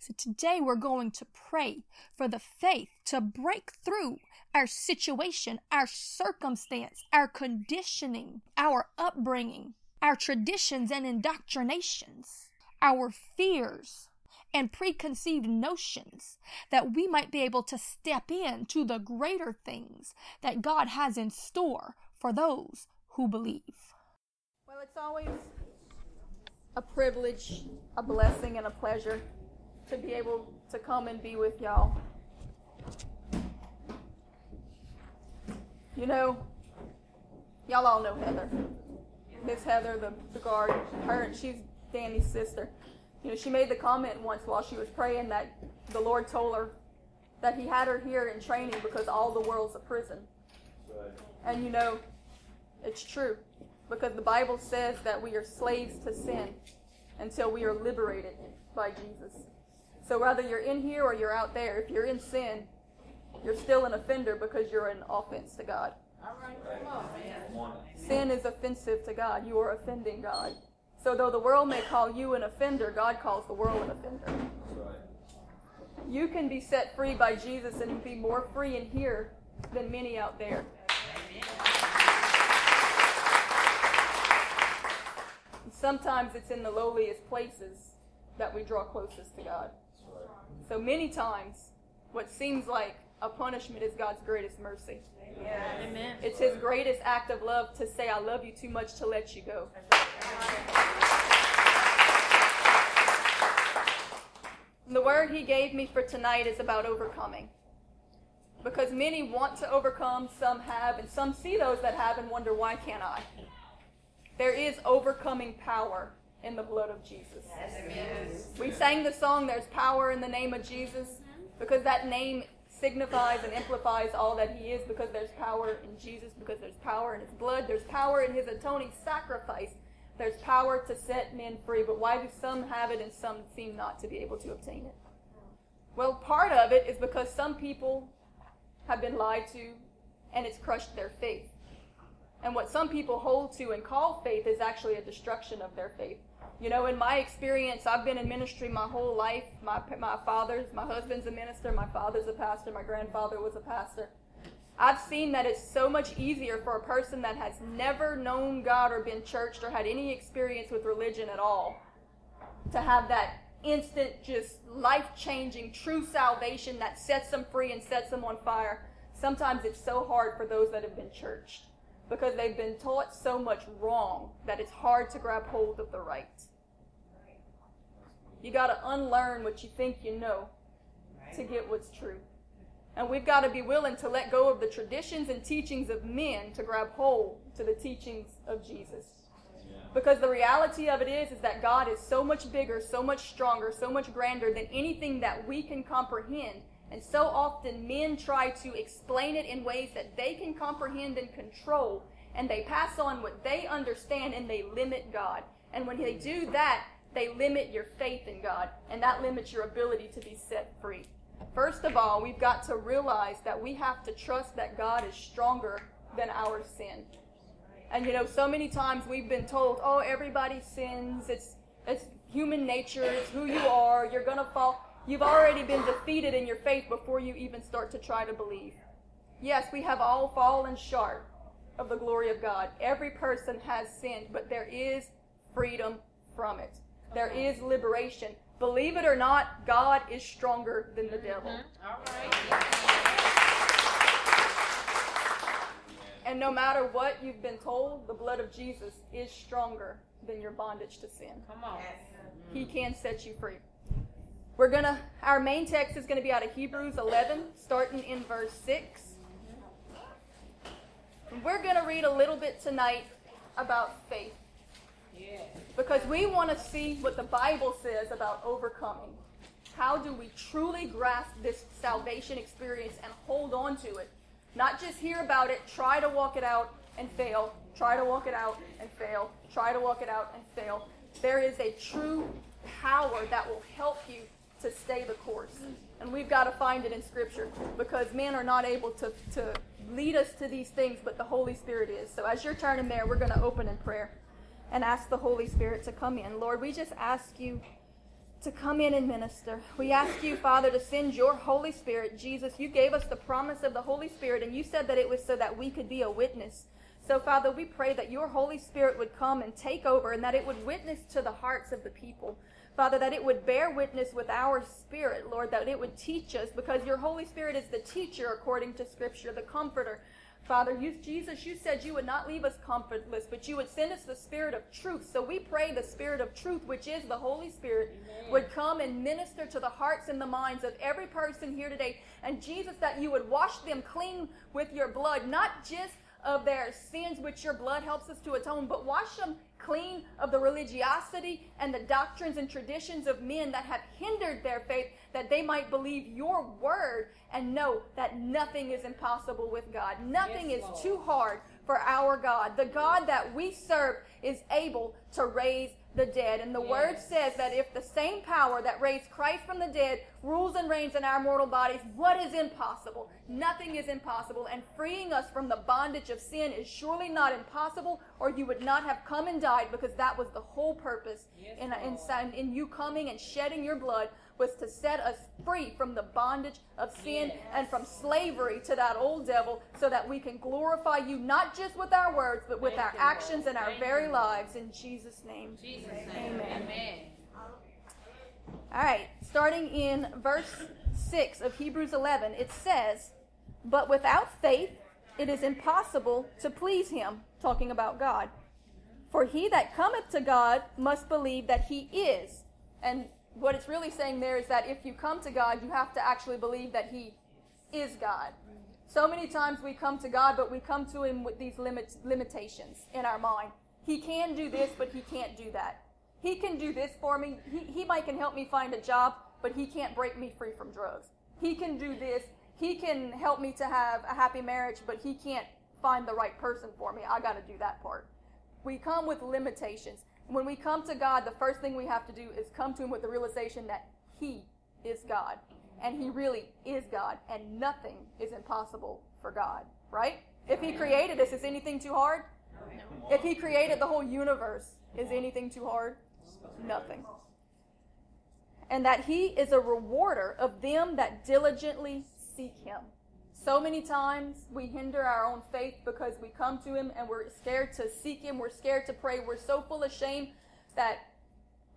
So today we're going to pray for the faith to break through our situation, our circumstance, our conditioning, our upbringing, our traditions and indoctrinations, our fears and preconceived notions, that we might be able to step in to the greater things that God has in store for those who believe. Well, it's always a privilege, a blessing, and a pleasure to be able to come and be with y'all. You know, y'all all know Heather. Miss Heather, the, the guard, her, and she's Danny's sister. You know, she made the comment once while she was praying that the Lord told her that He had her here in training because all the world's a prison. And you know, it's true because the Bible says that we are slaves to sin until we are liberated by Jesus. So whether you're in here or you're out there, if you're in sin, you're still an offender because you're an offense to God. All right, come on, man. Sin is offensive to God. You are offending God. So though the world may call you an offender, God calls the world an offender. You can be set free by Jesus and be more free in here than many out there. Sometimes it's in the lowliest places that we draw closest to God. So many times, what seems like a punishment is God's greatest mercy. Yes. Amen. It's His greatest act of love to say, I love you too much to let you go. The word He gave me for tonight is about overcoming. Because many want to overcome, some have, and some see those that have and wonder, why can't I? There is overcoming power in the blood of Jesus. Yes. We sang the song, There's Power in the Name of Jesus, because that name signifies and amplifies all that He is, because there's power in Jesus, because there's power in His blood, there's power in His atoning sacrifice, there's power to set men free. But why do some have it and some seem not to be able to obtain it? Well, part of it is because some people have been lied to and it's crushed their faith. And what some people hold to and call faith is actually a destruction of their faith. You know, in my experience, I've been in ministry my whole life. My, my father's, my husband's a minister, my father's a pastor, my grandfather was a pastor. I've seen that it's so much easier for a person that has never known God or been churched or had any experience with religion at all to have that instant, just life changing, true salvation that sets them free and sets them on fire. Sometimes it's so hard for those that have been churched because they've been taught so much wrong that it's hard to grab hold of the right. You got to unlearn what you think you know to get what's true. And we've got to be willing to let go of the traditions and teachings of men to grab hold to the teachings of Jesus. Because the reality of it is, is that God is so much bigger, so much stronger, so much grander than anything that we can comprehend. And so often men try to explain it in ways that they can comprehend and control. And they pass on what they understand and they limit God. And when they do that, they limit your faith in God, and that limits your ability to be set free. First of all, we've got to realize that we have to trust that God is stronger than our sin. And you know, so many times we've been told, "Oh, everybody sins. It's it's human nature. It's who you are. You're going to fall." You've already been defeated in your faith before you even start to try to believe. Yes, we have all fallen short of the glory of God. Every person has sinned, but there is freedom from it. There is liberation. Believe it or not, God is stronger than the devil. Mm-hmm. And no matter what you've been told, the blood of Jesus is stronger than your bondage to sin. Come on. He can set you free. We're going to, our main text is going to be out of Hebrews 11, starting in verse 6. we're going to read a little bit tonight about faith. Because we want to see what the Bible says about overcoming. how do we truly grasp this salvation experience and hold on to it? Not just hear about it, try to walk it out and fail, try to walk it out and fail, try to walk it out and fail. There is a true power that will help you to stay the course. And we've got to find it in Scripture because men are not able to, to lead us to these things, but the Holy Spirit is. So as you're turning there, we're going to open in prayer and ask the Holy Spirit to come in. Lord, we just ask you to come in and minister. We ask you, Father, to send your Holy Spirit. Jesus, you gave us the promise of the Holy Spirit, and you said that it was so that we could be a witness. So, Father, we pray that your Holy Spirit would come and take over and that it would witness to the hearts of the people. Father, that it would bear witness with our spirit, Lord, that it would teach us because your Holy Spirit is the teacher according to Scripture, the comforter. Father, you, Jesus, you said you would not leave us comfortless, but you would send us the Spirit of truth. So we pray the Spirit of truth, which is the Holy Spirit, Amen. would come and minister to the hearts and the minds of every person here today. And Jesus, that you would wash them clean with your blood, not just of their sins, which your blood helps us to atone, but wash them clean of the religiosity and the doctrines and traditions of men that have hindered their faith, that they might believe your word and know that nothing is impossible with God. Nothing yes, is Lord. too hard for our God. The God that we serve is able to raise the dead. And the yes. word says that if the same power that raised Christ from the dead rules and reigns in our mortal bodies, what is impossible? Nothing is impossible. And freeing us from the bondage of sin is surely not impossible, or you would not have come and died because that was the whole purpose yes, in, in, in you coming and shedding your blood was to set us free from the bondage of sin yes. and from slavery to that old devil so that we can glorify you not just with our words, but with Thank our actions Lord. and our Thank very you. lives. In Jesus' name. Jesus name. Amen. Amen. All right, starting in verse 6 of Hebrews 11, it says, But without faith, it is impossible to please him, talking about God. For he that cometh to God must believe that he is, and what it's really saying there is that if you come to God, you have to actually believe that He is God. So many times we come to God, but we come to Him with these limit, limitations in our mind. He can do this, but He can't do that. He can do this for me. He, he might can help me find a job, but He can't break me free from drugs. He can do this. He can help me to have a happy marriage, but He can't find the right person for me. I got to do that part. We come with limitations. When we come to God, the first thing we have to do is come to Him with the realization that He is God. And He really is God. And nothing is impossible for God, right? If He created us, is anything too hard? If He created the whole universe, is anything too hard? Nothing. And that He is a rewarder of them that diligently seek Him. So many times we hinder our own faith because we come to Him and we're scared to seek Him. We're scared to pray. We're so full of shame that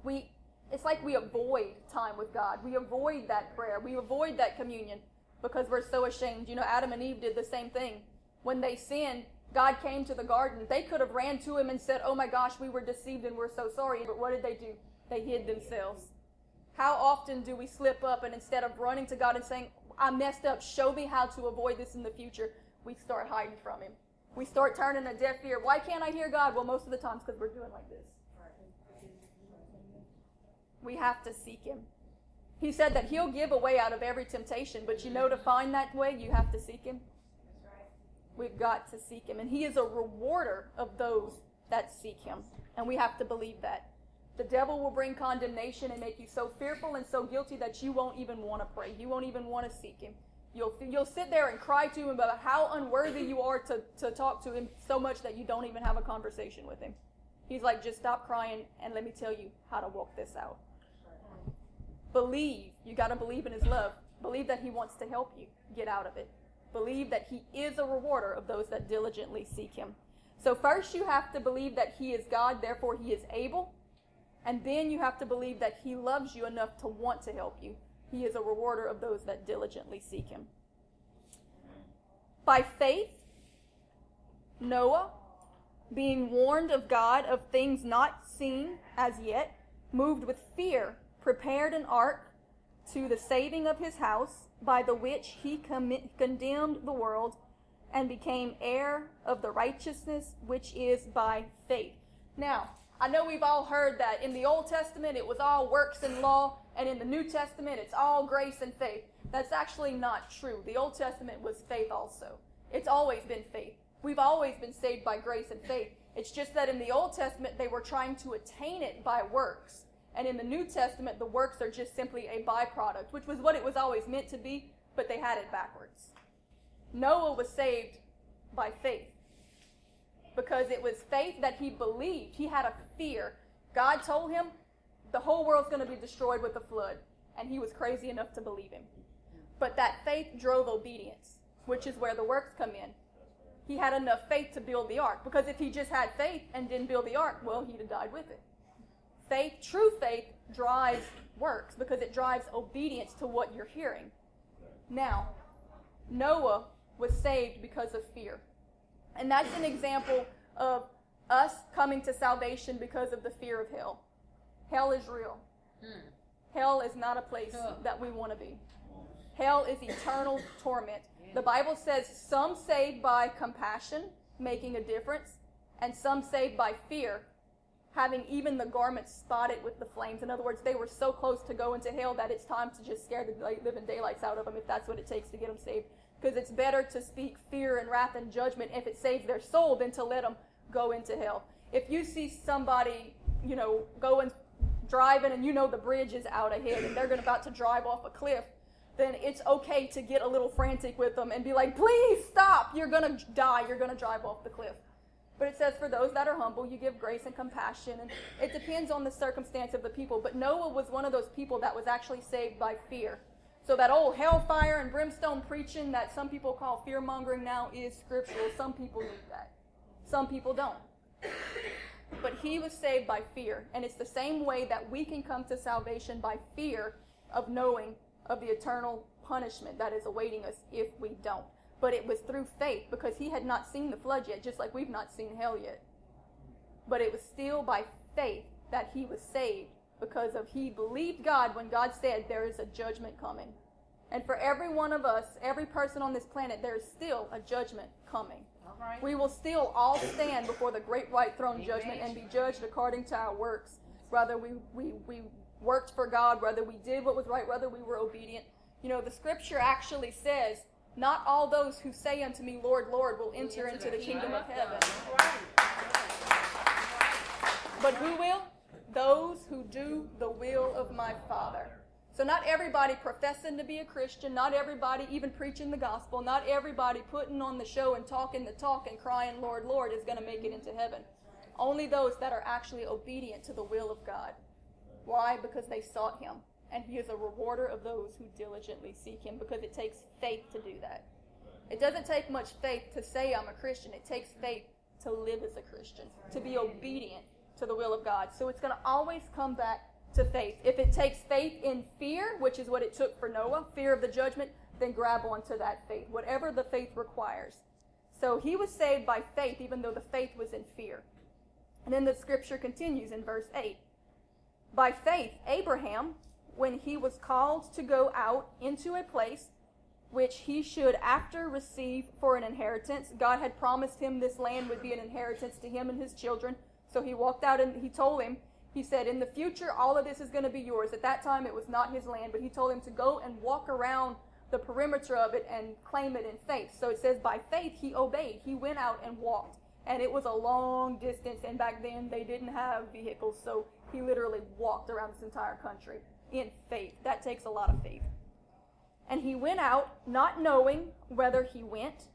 we, it's like we avoid time with God. We avoid that prayer. We avoid that communion because we're so ashamed. You know, Adam and Eve did the same thing. When they sinned, God came to the garden. They could have ran to Him and said, Oh my gosh, we were deceived and we're so sorry. But what did they do? They hid themselves. How often do we slip up and instead of running to God and saying, I messed up. Show me how to avoid this in the future. We start hiding from Him. We start turning a deaf ear. Why can't I hear God? Well, most of the times because we're doing like this. We have to seek Him. He said that He'll give a way out of every temptation, but you know, to find that way, you have to seek Him. We've got to seek Him. And He is a rewarder of those that seek Him. And we have to believe that. The devil will bring condemnation and make you so fearful and so guilty that you won't even want to pray. You won't even want to seek him. You'll, you'll sit there and cry to him about how unworthy you are to, to talk to him so much that you don't even have a conversation with him. He's like, just stop crying and let me tell you how to walk this out. Believe. You got to believe in his love. Believe that he wants to help you get out of it. Believe that he is a rewarder of those that diligently seek him. So, first, you have to believe that he is God, therefore, he is able. And then you have to believe that He loves you enough to want to help you. He is a rewarder of those that diligently seek Him. By faith, Noah, being warned of God of things not seen as yet, moved with fear, prepared an ark to the saving of his house, by the which he com- condemned the world and became heir of the righteousness which is by faith. Now, I know we've all heard that in the Old Testament it was all works and law, and in the New Testament it's all grace and faith. That's actually not true. The Old Testament was faith also. It's always been faith. We've always been saved by grace and faith. It's just that in the Old Testament they were trying to attain it by works. And in the New Testament, the works are just simply a byproduct, which was what it was always meant to be, but they had it backwards. Noah was saved by faith because it was faith that he believed. He had a fear. God told him the whole world's going to be destroyed with the flood, and he was crazy enough to believe him. But that faith drove obedience, which is where the works come in. He had enough faith to build the ark because if he just had faith and didn't build the ark, well, he'd have died with it. Faith, true faith, drives works because it drives obedience to what you're hearing. Now, Noah was saved because of fear. And that's an example of us coming to salvation because of the fear of hell. Hell is real. Hmm. Hell is not a place that we want to be. Hell is eternal torment. The Bible says some saved by compassion, making a difference, and some saved by fear, having even the garments spotted with the flames. In other words, they were so close to going to hell that it's time to just scare the living daylights out of them if that's what it takes to get them saved because it's better to speak fear and wrath and judgment if it saves their soul than to let them go into hell. If you see somebody, you know, going driving and you know the bridge is out ahead and they're going about to drive off a cliff, then it's okay to get a little frantic with them and be like, "Please stop! You're going to die. You're going to drive off the cliff." But it says, for those that are humble, you give grace and compassion. And it depends on the circumstance of the people. But Noah was one of those people that was actually saved by fear. So that old hellfire and brimstone preaching that some people call fear mongering now is scriptural. Some people need that. Some people don't. But he was saved by fear. And it's the same way that we can come to salvation by fear of knowing of the eternal punishment that is awaiting us if we don't. But it was through faith because he had not seen the flood yet, just like we've not seen hell yet. But it was still by faith that he was saved because of he believed God when God said there is a judgment coming. And for every one of us, every person on this planet, there is still a judgment coming. We will still all stand before the great white throne judgment and be judged according to our works. Whether we, we, we worked for God, whether we did what was right, whether we were obedient. You know, the scripture actually says, Not all those who say unto me, Lord, Lord, will enter into the kingdom of heaven. But who will? Those who do the will of my Father. So, not everybody professing to be a Christian, not everybody even preaching the gospel, not everybody putting on the show and talking the talk and crying, Lord, Lord, is going to make it into heaven. Only those that are actually obedient to the will of God. Why? Because they sought Him. And He is a rewarder of those who diligently seek Him because it takes faith to do that. It doesn't take much faith to say I'm a Christian, it takes faith to live as a Christian, to be obedient to the will of God. So it's going to always come back to faith. If it takes faith in fear, which is what it took for Noah, fear of the judgment, then grab onto that faith, whatever the faith requires. So he was saved by faith, even though the faith was in fear. And then the scripture continues in verse 8. By faith, Abraham, when he was called to go out into a place which he should after receive for an inheritance, God had promised him this land would be an inheritance to him and his children so he walked out and he told him, he said, In the future, all of this is going to be yours. At that time, it was not his land, but he told him to go and walk around the perimeter of it and claim it in faith. So it says, By faith, he obeyed. He went out and walked. And it was a long distance. And back then, they didn't have vehicles. So he literally walked around this entire country in faith. That takes a lot of faith. And he went out, not knowing whether he went.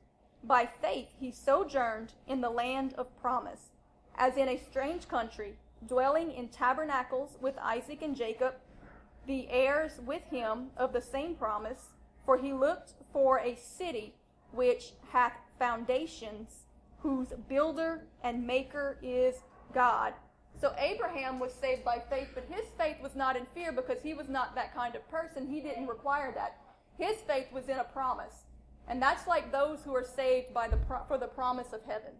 By faith, he sojourned in the land of promise as in a strange country, dwelling in tabernacles with Isaac and Jacob, the heirs with him of the same promise, for he looked for a city which hath foundations, whose builder and maker is God. So Abraham was saved by faith, but his faith was not in fear because he was not that kind of person. He didn't require that. His faith was in a promise. And that's like those who are saved by the pro- for the promise of heaven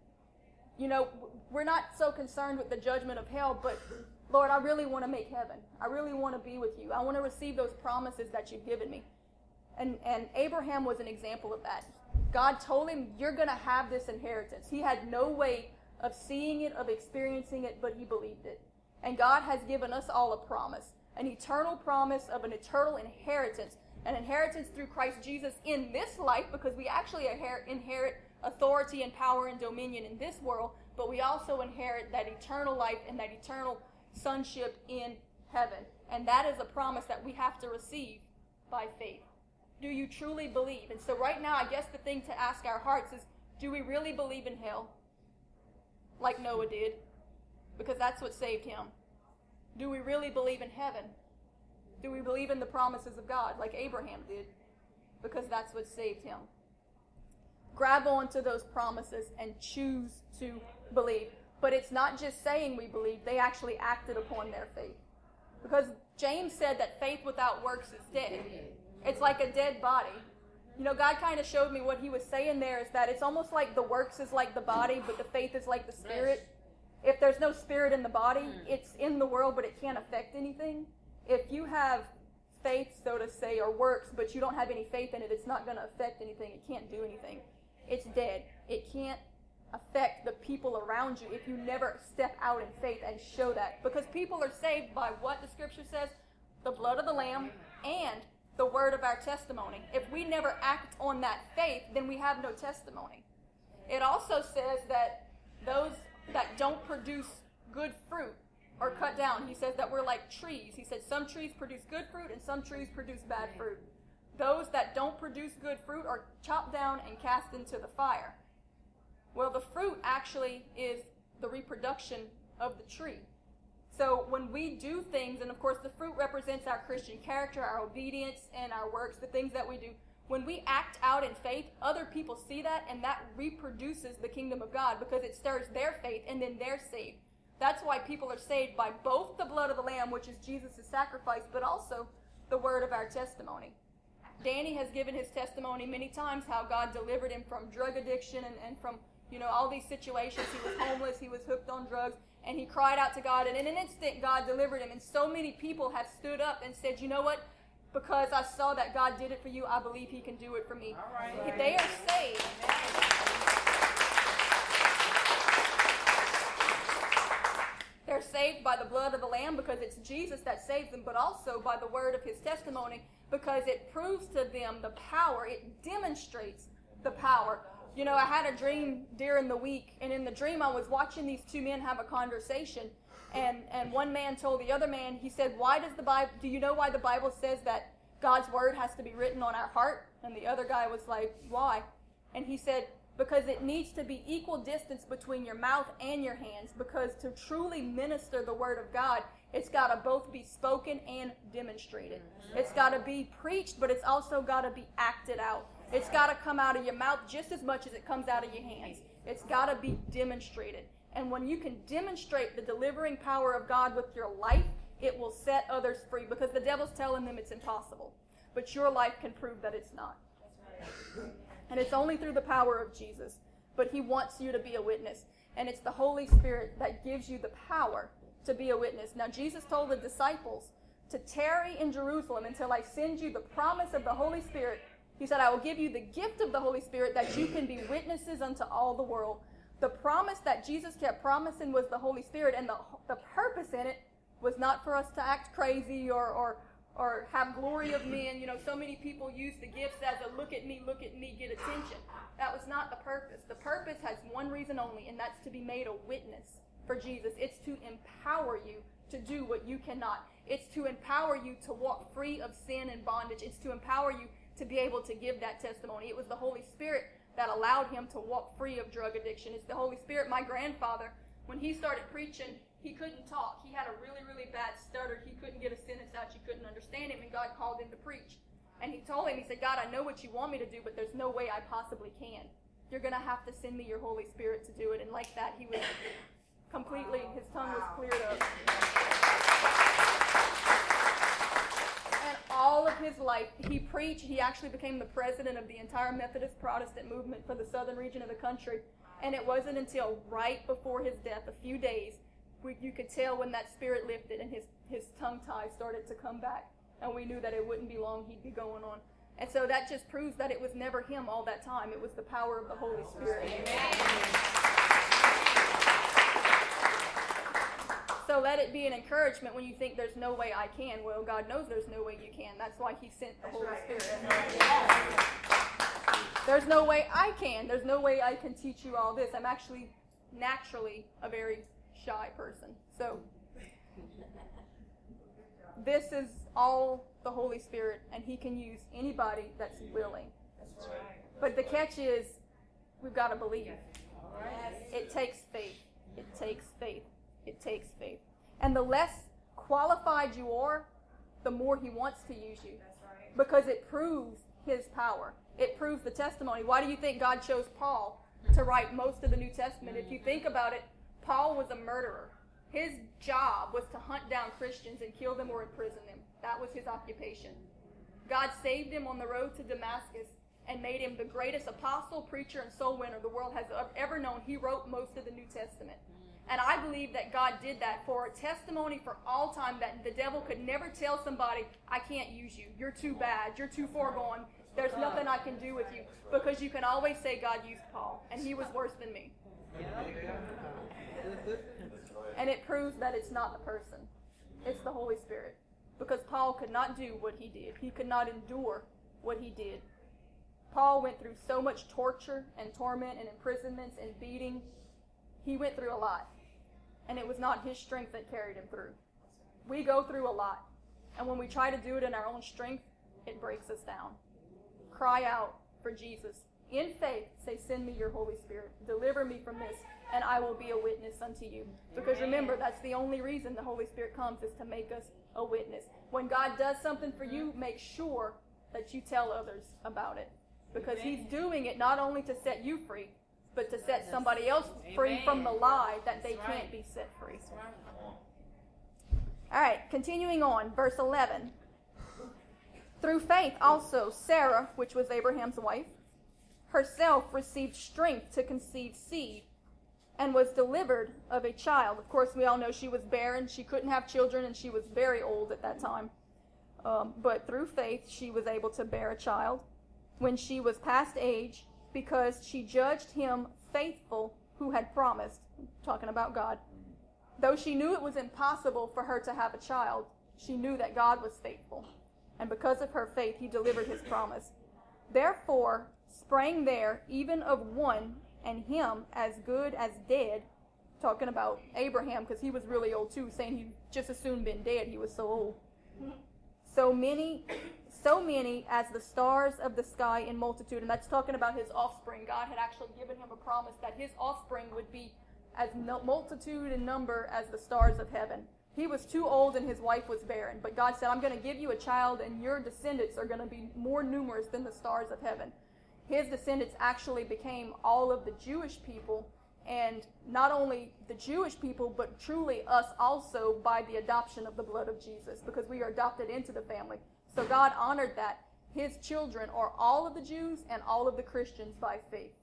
you know, we're not so concerned with the judgment of hell, but Lord, I really want to make heaven. I really want to be with you. I want to receive those promises that you've given me. And, and Abraham was an example of that. God told him, You're going to have this inheritance. He had no way of seeing it, of experiencing it, but he believed it. And God has given us all a promise, an eternal promise of an eternal inheritance, an inheritance through Christ Jesus in this life, because we actually inherit authority and power and dominion in this world, but we also inherit that eternal life and that eternal sonship in heaven. And that is a promise that we have to receive by faith. Do you truly believe? And so, right now, I guess the thing to ask our hearts is do we really believe in hell? Like Noah did? Because that's what saved him. Do we really believe in heaven? Do we believe in the promises of God like Abraham did? Because that's what saved him. Grab onto those promises and choose to believe. But it's not just saying we believe, they actually acted upon their faith. Because James said that faith without works is dead. It's like a dead body. You know, God kind of showed me what he was saying there is that it's almost like the works is like the body, but the faith is like the spirit. If there's no spirit in the body, hmm. it's in the world, but it can't affect anything. If you have faith, so to say, or works, but you don't have any faith in it, it's not going to affect anything. It can't do anything. It's dead. It can't affect the people around you if you never step out in faith and show that. Because people are saved by what the scripture says the blood of the Lamb and the word of our testimony. If we never act on that faith, then we have no testimony. It also says that those that don't produce good fruit are cut down. He says that we're like trees. He said some trees produce good fruit and some trees produce bad fruit. Those that don't produce good fruit are chopped down and cast into the fire. Well, the fruit actually is the reproduction of the tree. So when we do things, and of course the fruit represents our Christian character, our obedience, and our works, the things that we do. When we act out in faith, other people see that, and that reproduces the kingdom of God because it stirs their faith, and then they're saved. That's why people are saved by both the blood of the Lamb, which is Jesus' sacrifice, but also the word of our testimony. Danny has given his testimony many times how God delivered him from drug addiction and, and from you know, all these situations. He was homeless, he was hooked on drugs, and he cried out to God, and in an instant, God delivered him. And so many people have stood up and said, you know what? Because I saw that God did it for you, I believe He can do it for me. They are saved. They're saved by the blood of the Lamb because it's Jesus that saves them, but also by the word of His testimony because it proves to them the power, it demonstrates the power you know, I had a dream during the week, and in the dream, I was watching these two men have a conversation. And, and one man told the other man, he said, Why does the Bible, do you know why the Bible says that God's word has to be written on our heart? And the other guy was like, Why? And he said, Because it needs to be equal distance between your mouth and your hands. Because to truly minister the word of God, it's got to both be spoken and demonstrated. It's got to be preached, but it's also got to be acted out. It's got to come out of your mouth just as much as it comes out of your hands. It's got to be demonstrated. And when you can demonstrate the delivering power of God with your life, it will set others free because the devil's telling them it's impossible. But your life can prove that it's not. And it's only through the power of Jesus. But he wants you to be a witness. And it's the Holy Spirit that gives you the power to be a witness. Now, Jesus told the disciples to tarry in Jerusalem until I send you the promise of the Holy Spirit he said, I will give you the gift of the Holy Spirit that you can be witnesses unto all the world. The promise that Jesus kept promising was the Holy Spirit, and the, the purpose in it was not for us to act crazy or, or, or have glory of men. You know, so many people use the gifts as a look at me, look at me, get attention. That was not the purpose. The purpose has one reason only, and that's to be made a witness for Jesus. It's to empower you to do what you cannot. It's to empower you to walk free of sin and bondage. It's to empower you to be able to give that testimony. It was the Holy Spirit that allowed him to walk free of drug addiction. It's the Holy Spirit. My grandfather, when he started preaching, he couldn't talk. He had a really, really bad stutter. He couldn't get a sentence out. You couldn't understand him, and God called him to preach. And he told him, he said, God, I know what you want me to do, but there's no way I possibly can. You're going to have to send me your Holy Spirit to do it. And like that, he was completely, his tongue was cleared up. And all of his life, he preached. He actually became the president of the entire Methodist Protestant movement for the southern region of the country. And it wasn't until right before his death, a few days, we, you could tell when that spirit lifted and his, his tongue tie started to come back. And we knew that it wouldn't be long, he'd be going on. And so that just proves that it was never him all that time. It was the power of the Holy Spirit. Amen. So let it be an encouragement when you think there's no way I can. Well, God knows there's no way you can. That's why He sent the Holy Spirit. There's no way I can. There's no way I can teach you all this. I'm actually naturally a very shy person. So this is all the Holy Spirit, and He can use anybody that's willing. But the catch is, we've got to believe. It takes faith. It takes faith. It takes faith. And the less qualified you are, the more He wants to use you. Because it proves His power. It proves the testimony. Why do you think God chose Paul to write most of the New Testament? If you mm-hmm. think about it, Paul was a murderer. His job was to hunt down Christians and kill them or imprison them. That was his occupation. God saved him on the road to Damascus and made him the greatest apostle, preacher, and soul winner the world has ever known. He wrote most of the New Testament. And I believe that God did that for a testimony for all time that the devil could never tell somebody, I can't use you. You're too bad. You're too far gone. There's nothing I can do with you. Because you can always say God used Paul, and he was worse than me. And it proves that it's not the person, it's the Holy Spirit. Because Paul could not do what he did, he could not endure what he did. Paul went through so much torture and torment and imprisonments and beating. He went through a lot. And it was not his strength that carried him through. We go through a lot. And when we try to do it in our own strength, it breaks us down. Cry out for Jesus. In faith, say, Send me your Holy Spirit. Deliver me from this and I will be a witness unto you. Because remember, that's the only reason the Holy Spirit comes is to make us a witness. When God does something for you, make sure that you tell others about it. Because He's doing it not only to set you free, but to set somebody else free from the lie that they can't be set free. All right, continuing on, verse 11. Through faith also, Sarah, which was Abraham's wife, herself received strength to conceive seed and was delivered of a child. Of course, we all know she was barren. She couldn't have children, and she was very old at that time. Um, but through faith, she was able to bear a child when she was past age because she judged him faithful who had promised. Talking about God. Though she knew it was impossible for her to have a child, she knew that God was faithful. And because of her faith, he delivered his promise. Therefore, sprang there even of one and him as good as dead, talking about Abraham because he was really old too, saying he'd just as soon been dead. He was so old. So many, so many as the stars of the sky in multitude, and that's talking about his offspring. God had actually given him a promise that his offspring would be as multitude in number as the stars of heaven. He was too old and his wife was barren, but God said, "I'm going to give you a child, and your descendants are going to be more numerous than the stars of heaven." his descendants actually became all of the Jewish people, and not only the Jewish people, but truly us also by the adoption of the blood of Jesus, because we are adopted into the family. So God honored that. His children are all of the Jews and all of the Christians by faith.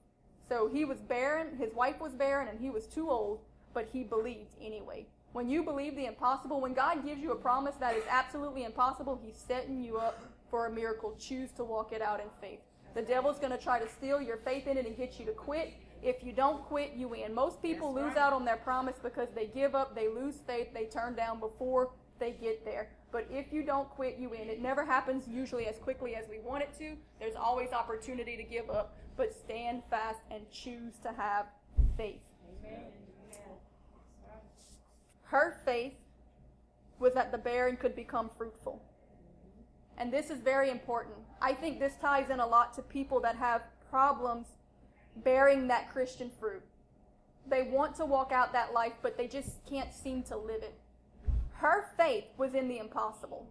So he was barren, his wife was barren, and he was too old, but he believed anyway. When you believe the impossible, when God gives you a promise that is absolutely impossible, he's setting you up for a miracle. Choose to walk it out in faith. The devil's going to try to steal your faith in it and get you to quit. If you don't quit, you win. Most people lose out on their promise because they give up, they lose faith, they turn down before they get there. But if you don't quit, you win. It never happens usually as quickly as we want it to. There's always opportunity to give up, but stand fast and choose to have faith. Amen. Her faith was that the barren could become fruitful. And this is very important. I think this ties in a lot to people that have problems bearing that Christian fruit. They want to walk out that life, but they just can't seem to live it. Her faith was in the impossible.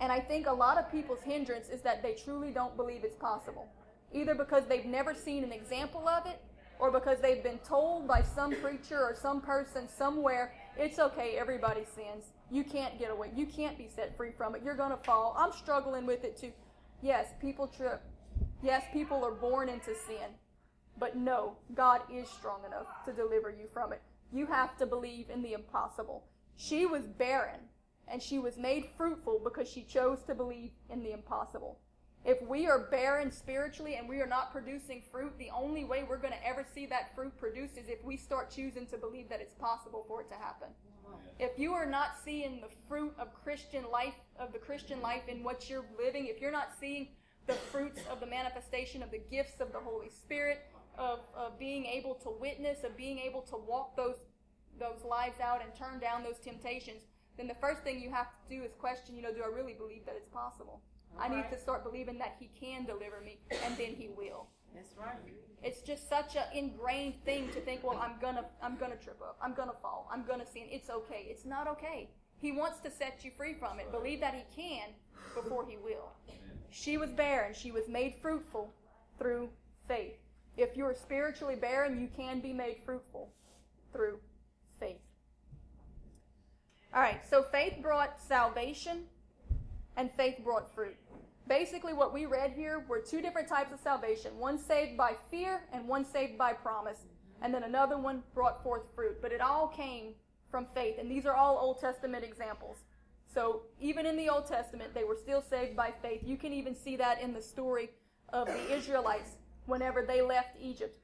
And I think a lot of people's hindrance is that they truly don't believe it's possible. Either because they've never seen an example of it, or because they've been told by some preacher or some person somewhere, it's okay, everybody sins. You can't get away. You can't be set free from it. You're going to fall. I'm struggling with it too. Yes, people trip. Yes, people are born into sin. But no, God is strong enough to deliver you from it. You have to believe in the impossible. She was barren and she was made fruitful because she chose to believe in the impossible. If we are barren spiritually and we are not producing fruit, the only way we're going to ever see that fruit produced is if we start choosing to believe that it's possible for it to happen. If you are not seeing the fruit of Christian life, of the Christian life in what you're living, if you're not seeing the fruits of the manifestation of the gifts of the Holy Spirit, of, of being able to witness, of being able to walk those those lives out and turn down those temptations, then the first thing you have to do is question, you know, do I really believe that it's possible? I need to start believing that He can deliver me, and then He will. That's right. It's just such an ingrained thing to think, well, I'm gonna, I'm gonna trip up, I'm gonna fall, I'm gonna sin. It's okay. It's not okay. He wants to set you free from it. Believe that He can before He will. She was barren. She was made fruitful through faith. If you're spiritually barren, you can be made fruitful through faith. All right, so faith brought salvation and faith brought fruit. Basically, what we read here were two different types of salvation one saved by fear and one saved by promise. And then another one brought forth fruit. But it all came from faith. And these are all Old Testament examples. So even in the Old Testament, they were still saved by faith. You can even see that in the story of the Israelites whenever they left Egypt.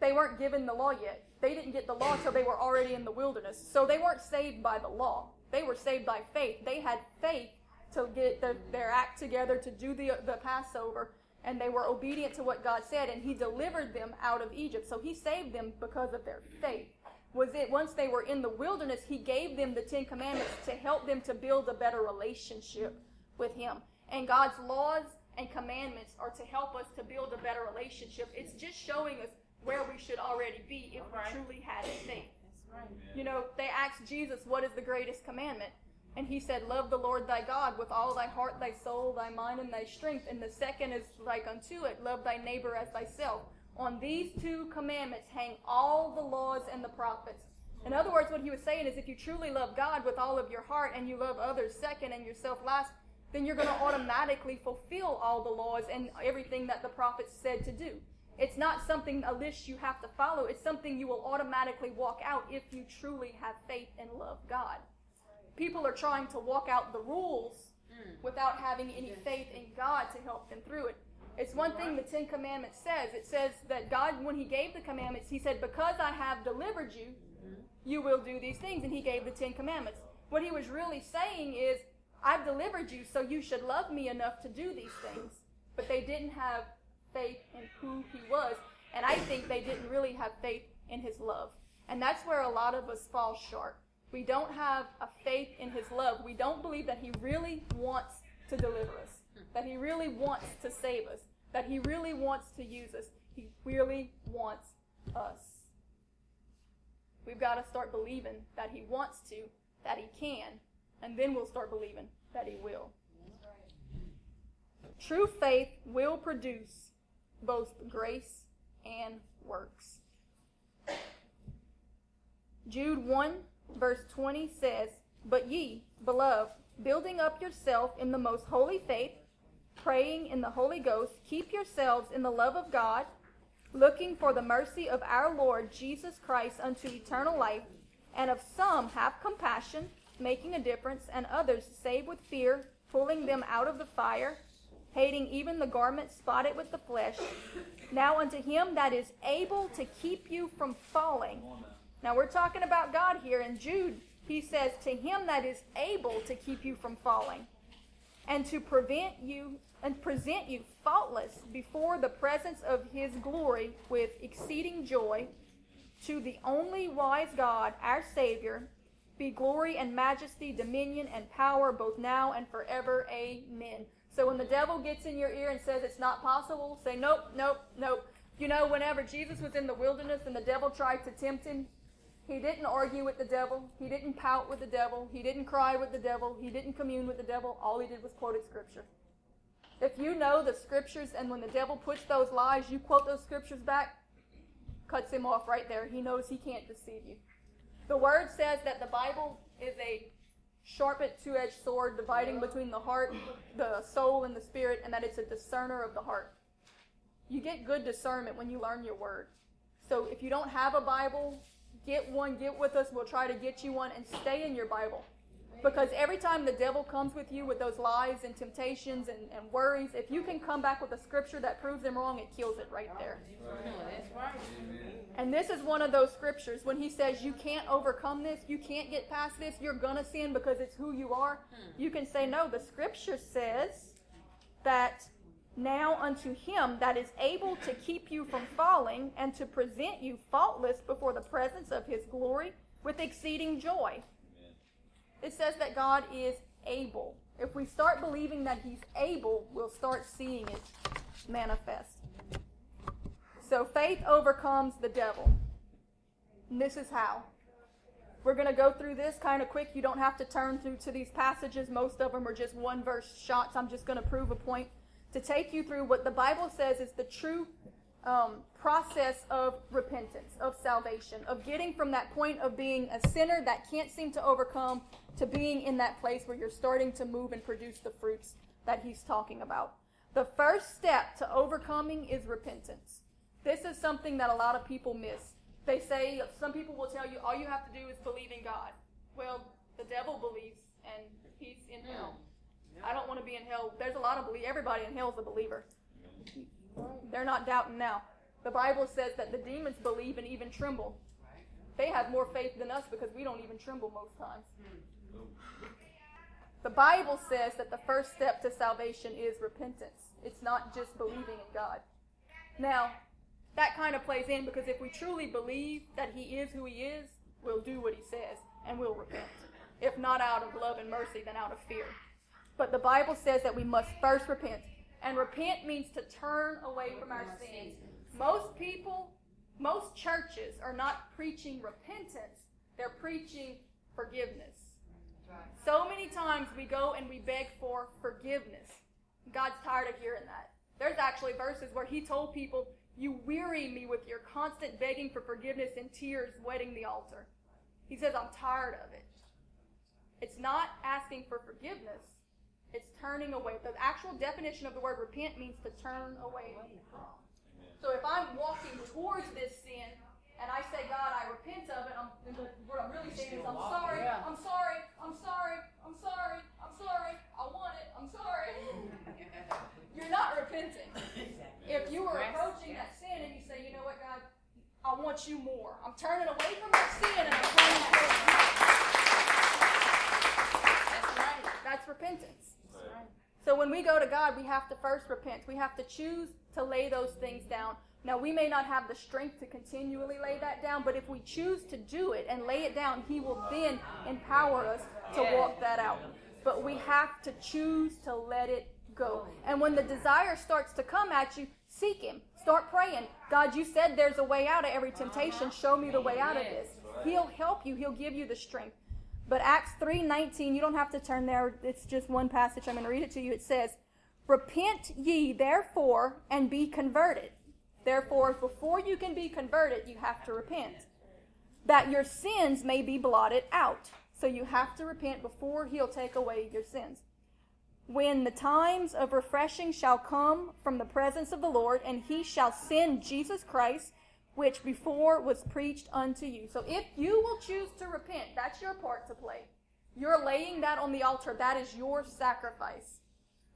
They weren't given the law yet. They didn't get the law until they were already in the wilderness. So they weren't saved by the law. They were saved by faith. They had faith to get their, their act together to do the, the Passover, and they were obedient to what God said, and He delivered them out of Egypt. So He saved them because of their faith. Was it once they were in the wilderness, He gave them the Ten Commandments to help them to build a better relationship with Him. And God's laws and commandments are to help us to build a better relationship. It's just showing us where we should already be if we truly had a faith. You know, they asked Jesus, What is the greatest commandment? And he said, Love the Lord thy God with all thy heart, thy soul, thy mind, and thy strength. And the second is like unto it, Love thy neighbor as thyself. On these two commandments hang all the laws and the prophets. In other words, what he was saying is if you truly love God with all of your heart and you love others second and yourself last, then you're going to automatically fulfill all the laws and everything that the prophets said to do. It's not something, a list you have to follow. It's something you will automatically walk out if you truly have faith and love God people are trying to walk out the rules mm. without having any faith in God to help them through it. It's one thing the Ten Commandments says. It says that God, when He gave the commandments, He said, Because I have delivered you, mm-hmm. you will do these things. And He gave the Ten Commandments. What He was really saying is, I've delivered you, so you should love me enough to do these things. But they didn't have faith in who He was. And I think they didn't really have faith in His love. And that's where a lot of us fall short. We don't have a faith in his love. We don't believe that he really wants to deliver us, that he really wants to save us, that he really wants to use us. He really wants us. We've got to start believing that he wants to, that he can, and then we'll start believing that he will. True faith will produce both grace and works. Jude 1 verse 20 says, But ye, beloved, building up yourself in the most holy faith, praying in the Holy Ghost, keep yourselves in the love of God, looking for the mercy of our Lord Jesus Christ unto eternal life, and of some have compassion, making a difference, and others save with fear, pulling them out of the fire, hating even the garment spotted with the flesh. Now unto him that is able to keep you from falling now we're talking about God here. In Jude, he says, To him that is able to keep you from falling, and to prevent you and present you faultless before the presence of his glory with exceeding joy, to the only wise God, our Savior, be glory and majesty, dominion and power both now and forever. Amen. So when the devil gets in your ear and says it's not possible, say, Nope, nope, nope. You know, whenever Jesus was in the wilderness and the devil tried to tempt him, he didn't argue with the devil. He didn't pout with the devil. He didn't cry with the devil. He didn't commune with the devil. All he did was quoted scripture. If you know the scriptures and when the devil puts those lies, you quote those scriptures back, cuts him off right there. He knows he can't deceive you. The word says that the Bible is a sharpened two edged sword dividing between the heart, the soul, and the spirit, and that it's a discerner of the heart. You get good discernment when you learn your word. So if you don't have a Bible, Get one, get with us. We'll try to get you one and stay in your Bible. Because every time the devil comes with you with those lies and temptations and, and worries, if you can come back with a scripture that proves him wrong, it kills it right there. That's right. And this is one of those scriptures when he says you can't overcome this, you can't get past this, you're going to sin because it's who you are. Hmm. You can say, no, the scripture says that now unto him that is able to keep you from falling and to present you faultless before the presence of his glory with exceeding joy. It says that God is able. If we start believing that he's able, we'll start seeing it manifest. So faith overcomes the devil. And this is how. We're going to go through this kind of quick. You don't have to turn through to these passages. Most of them are just one verse shots. I'm just going to prove a point to take you through what the Bible says is the true um, process of repentance, of salvation, of getting from that point of being a sinner that can't seem to overcome to being in that place where you're starting to move and produce the fruits that he's talking about. The first step to overcoming is repentance. This is something that a lot of people miss. They say, some people will tell you, all you have to do is believe in God. Well, the devil believes, and he's in hmm. hell. I don't want to be in hell. There's a lot of believe. Everybody in hell is a believer. They're not doubting now. The Bible says that the demons believe and even tremble. They have more faith than us because we don't even tremble most times. The Bible says that the first step to salvation is repentance. It's not just believing in God. Now, that kind of plays in because if we truly believe that He is who He is, we'll do what He says and we'll repent. If not out of love and mercy, then out of fear. But the Bible says that we must first repent. And repent means to turn away from our sins. Most people, most churches are not preaching repentance, they're preaching forgiveness. So many times we go and we beg for forgiveness. God's tired of hearing that. There's actually verses where He told people, You weary me with your constant begging for forgiveness and tears wetting the altar. He says, I'm tired of it. It's not asking for forgiveness, it's turning away. The actual definition of the word repent means to turn away from. So if I'm walking towards this sin and I say, God, I repent of it, I'm, what I'm really saying is, I'm sorry, I'm sorry, I'm sorry, I'm sorry, I'm sorry, I want it, I'm sorry. You're not repenting. If you were approaching that sin and you say, you know what, God, I want you more. I'm turning away from that sin and I'm turning towards you. That's right. That's repentance. So when we go to God, we have to first repent. We have to choose to lay those things down. Now, we may not have the strength to continually lay that down, but if we choose to do it and lay it down, He will then empower us to walk that out. But we have to choose to let it go. And when the desire starts to come at you, seek Him. Start praying. God, you said there's a way out of every temptation. Show me the way out of this. He'll help you, He'll give you the strength. But Acts 3:19, you don't have to turn there. It's just one passage. I'm going to read it to you. It says, "Repent ye therefore and be converted." Therefore, before you can be converted, you have to repent. That your sins may be blotted out. So you have to repent before he'll take away your sins. When the times of refreshing shall come from the presence of the Lord, and he shall send Jesus Christ, which before was preached unto you. So if you will choose to repent, that's your part to play. You're laying that on the altar. That is your sacrifice.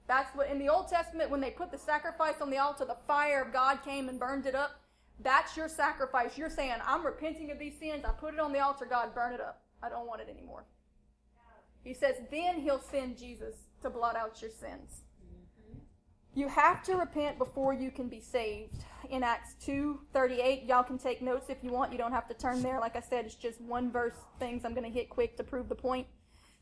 That's what in the Old Testament, when they put the sacrifice on the altar, the fire of God came and burned it up. That's your sacrifice. You're saying, I'm repenting of these sins. I put it on the altar. God, burn it up. I don't want it anymore. He says, then he'll send Jesus to blot out your sins. You have to repent before you can be saved. In Acts 2:38, y'all can take notes if you want. You don't have to turn there. Like I said, it's just one verse things I'm going to hit quick to prove the point.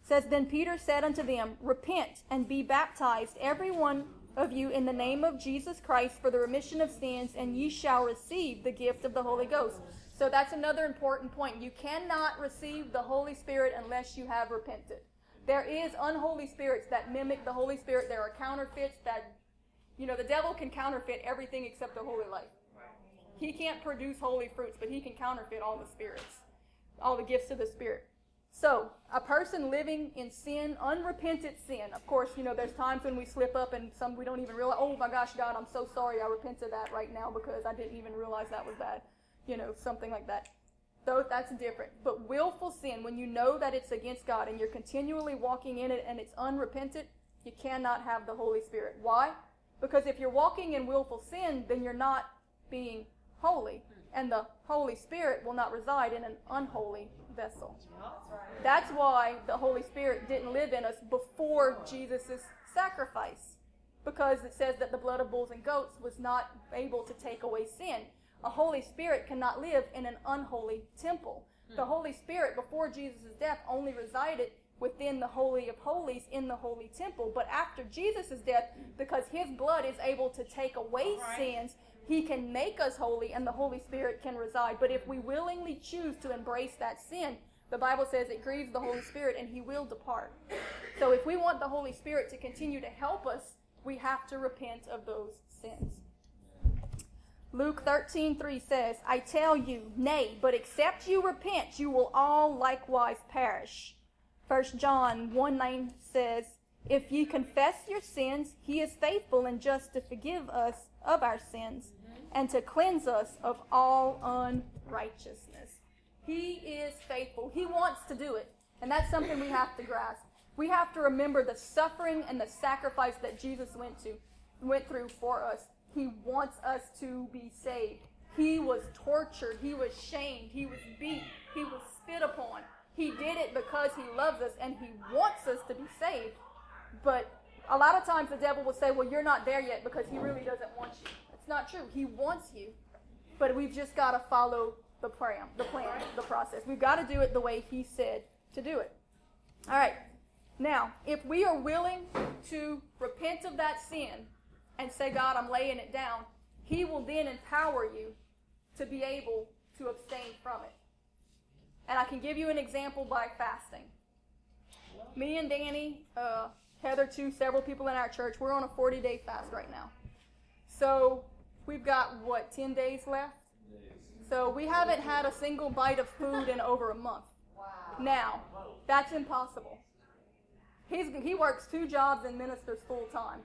It says then Peter said unto them, Repent and be baptized every one of you in the name of Jesus Christ for the remission of sins, and ye shall receive the gift of the Holy Ghost. So that's another important point. You cannot receive the Holy Spirit unless you have repented. There is unholy spirits that mimic the Holy Spirit. There are counterfeits that you know, the devil can counterfeit everything except the holy life. He can't produce holy fruits, but he can counterfeit all the spirits, all the gifts of the Spirit. So, a person living in sin, unrepented sin, of course, you know, there's times when we slip up and some we don't even realize, oh my gosh, God, I'm so sorry, I repent of that right now because I didn't even realize that was bad. You know, something like that. Though that's different. But willful sin, when you know that it's against God and you're continually walking in it and it's unrepentant, you cannot have the Holy Spirit. Why? Because if you're walking in willful sin, then you're not being holy. And the Holy Spirit will not reside in an unholy vessel. That's why the Holy Spirit didn't live in us before Jesus' sacrifice. Because it says that the blood of bulls and goats was not able to take away sin. A Holy Spirit cannot live in an unholy temple. Hmm. The Holy Spirit, before Jesus' death, only resided within the Holy of Holies in the Holy Temple. But after Jesus' death, because his blood is able to take away right. sins, he can make us holy and the Holy Spirit can reside. But if we willingly choose to embrace that sin, the Bible says it grieves the Holy Spirit and he will depart. So if we want the Holy Spirit to continue to help us, we have to repent of those sins. Luke 13:3 says, "I tell you, nay, but except you repent, you will all likewise perish." 1 John 1 9 says, If ye confess your sins, he is faithful and just to forgive us of our sins and to cleanse us of all unrighteousness. He is faithful. He wants to do it. And that's something we have to grasp. We have to remember the suffering and the sacrifice that Jesus went to went through for us. He wants us to be saved. He was tortured. He was shamed. He was beat. He was spit upon. He did it because he loves us and he wants us to be saved. But a lot of times the devil will say, Well, you're not there yet because he really doesn't want you. It's not true. He wants you. But we've just got to follow the plan, the plan, the process. We've got to do it the way he said to do it. All right. Now, if we are willing to repent of that sin and say, God, I'm laying it down, He will then empower you to be able to abstain from it. And I can give you an example by fasting. Me and Danny, uh, Heather, too, several people in our church, we're on a 40 day fast right now. So we've got, what, 10 days left? So we haven't had a single bite of food in over a month. Now, that's impossible. He's, he works two jobs and ministers full time.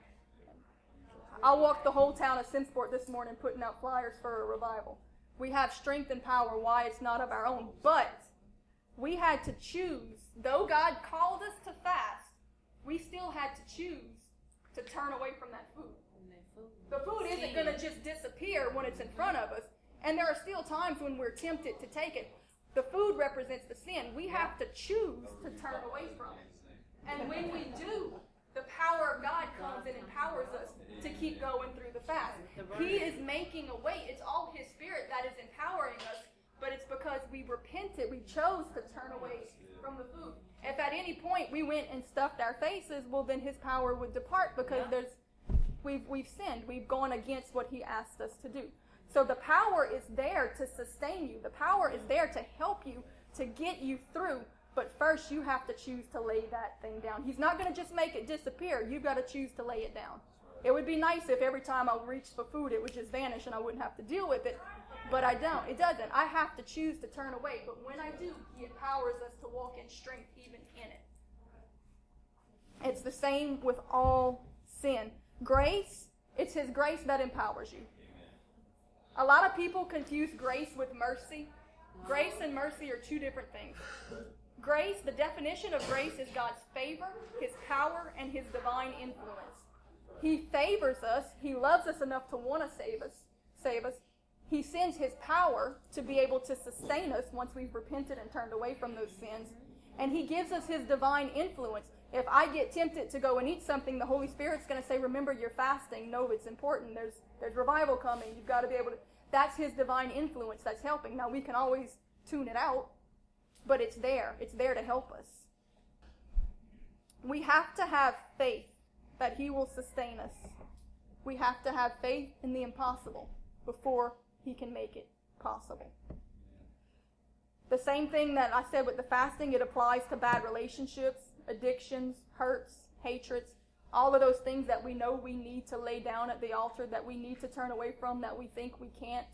I walked the whole town of Sinnsport this morning putting out flyers for a revival. We have strength and power. Why? It's not of our own. But we had to choose. Though God called us to fast, we still had to choose to turn away from that food. The food isn't going to just disappear when it's in front of us. And there are still times when we're tempted to take it. The food represents the sin. We have to choose to turn away from it. And when we do, the power of God comes and empowers us to keep going through the fast. He is making a way. It's all His Spirit that is empowering us, but it's because we repented. We chose to turn away from the food. If at any point we went and stuffed our faces, well, then His power would depart because there's we've we've sinned. We've gone against what He asked us to do. So the power is there to sustain you. The power is there to help you to get you through but first, you have to choose to lay that thing down. He's not going to just make it disappear. You've got to choose to lay it down. It would be nice if every time I reached for food, it would just vanish and I wouldn't have to deal with it. But I don't. It doesn't. I have to choose to turn away. But when I do, He empowers us to walk in strength even in it. It's the same with all sin. Grace, it's His grace that empowers you. A lot of people confuse grace with mercy. Grace and mercy are two different things. Grace, the definition of grace is God's favor, His power, and His divine influence. He favors us. He loves us enough to want to save us. Save us. He sends His power to be able to sustain us once we've repented and turned away from those sins. And He gives us His divine influence. If I get tempted to go and eat something, the Holy Spirit's going to say, "Remember, you're fasting. No, it's important. There's there's revival coming. You've got to be able to." That's His divine influence that's helping. Now we can always tune it out but it's there. It's there to help us. We have to have faith that He will sustain us. We have to have faith in the impossible before He can make it possible. The same thing that I said with the fasting, it applies to bad relationships, addictions, hurts, hatreds, all of those things that we know we need to lay down at the altar, that we need to turn away from, that we think we can't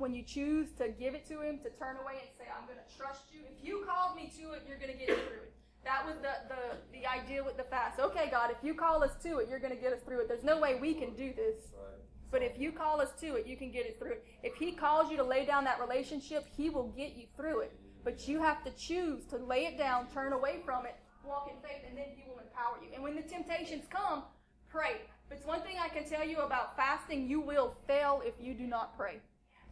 when you choose to give it to him, to turn away and say, I'm going to trust you. If you called me to it, you're going to get through it. That was the, the, the idea with the fast. Okay, God, if you call us to it, you're going to get us through it. There's no way we can do this. But if you call us to it, you can get it through it. If He calls you to lay down that relationship, He will get you through it. But you have to choose to lay it down, turn away from it, walk in faith, and then He will empower you. And when the temptations come, pray. If it's one thing I can tell you about fasting, you will fail if you do not pray.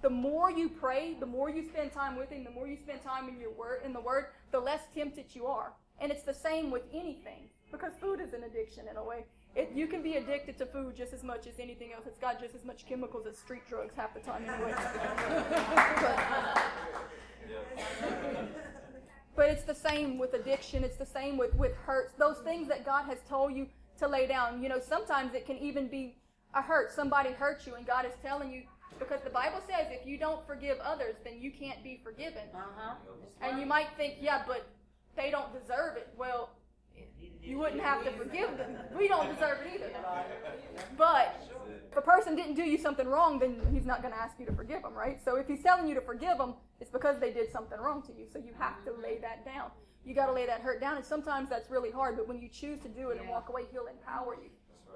The more you pray, the more you spend time with Him, the more you spend time in your word in the Word, the less tempted you are. And it's the same with anything because food is an addiction in a way. It, you can be addicted to food just as much as anything else. It's got just as much chemicals as street drugs half the time anyway. but, but it's the same with addiction. It's the same with, with hurts. Those things that God has told you to lay down. You know, sometimes it can even be a hurt. Somebody hurt you and God is telling you, because the Bible says if you don't forgive others, then you can't be forgiven. Uh-huh. And you might think, yeah, but they don't deserve it. Well, you wouldn't have to forgive them. We don't deserve it either. But if a person didn't do you something wrong, then he's not going to ask you to forgive them, right? So if he's telling you to forgive them, it's because they did something wrong to you. So you have to lay that down. You got to lay that hurt down. And sometimes that's really hard, but when you choose to do it and walk away, he'll empower you.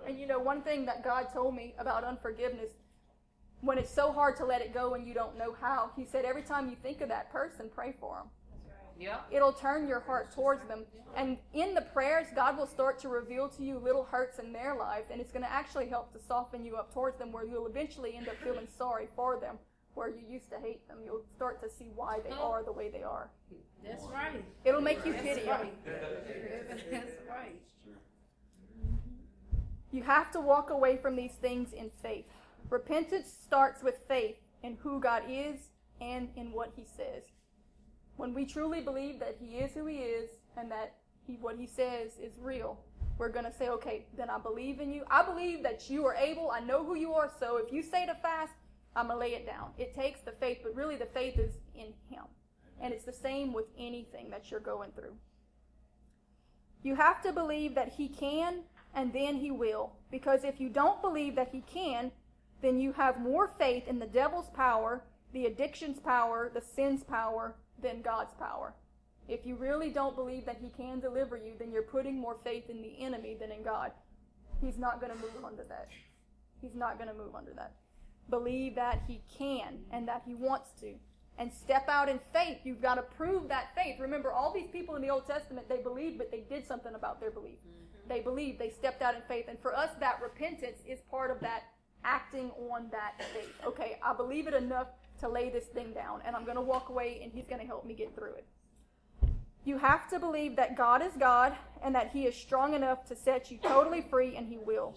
And you know, one thing that God told me about unforgiveness, when it's so hard to let it go and you don't know how, He said, every time you think of that person, pray for them. Yeah. It'll turn your heart towards them. And in the prayers, God will start to reveal to you little hurts in their life, and it's going to actually help to soften you up towards them, where you'll eventually end up feeling sorry for them, where you used to hate them. You'll start to see why they oh. are the way they are. That's right. It'll make you pity them. That's right. You have to walk away from these things in faith. Repentance starts with faith in who God is and in what He says. When we truly believe that He is who He is and that he, what He says is real, we're going to say, okay, then I believe in you. I believe that you are able. I know who you are. So if you say to fast, I'm going to lay it down. It takes the faith, but really the faith is in Him. And it's the same with anything that you're going through. You have to believe that He can, and then He will. Because if you don't believe that He can, then you have more faith in the devil's power, the addiction's power, the sin's power, than God's power. If you really don't believe that He can deliver you, then you're putting more faith in the enemy than in God. He's not going to move under that. He's not going to move under that. Believe that He can and that He wants to. And step out in faith. You've got to prove that faith. Remember, all these people in the Old Testament, they believed, but they did something about their belief. Mm-hmm. They believed, they stepped out in faith. And for us, that repentance is part of that acting on that faith. Okay, I believe it enough to lay this thing down, and I'm going to walk away, and He's going to help me get through it. You have to believe that God is God and that He is strong enough to set you totally free, and He will.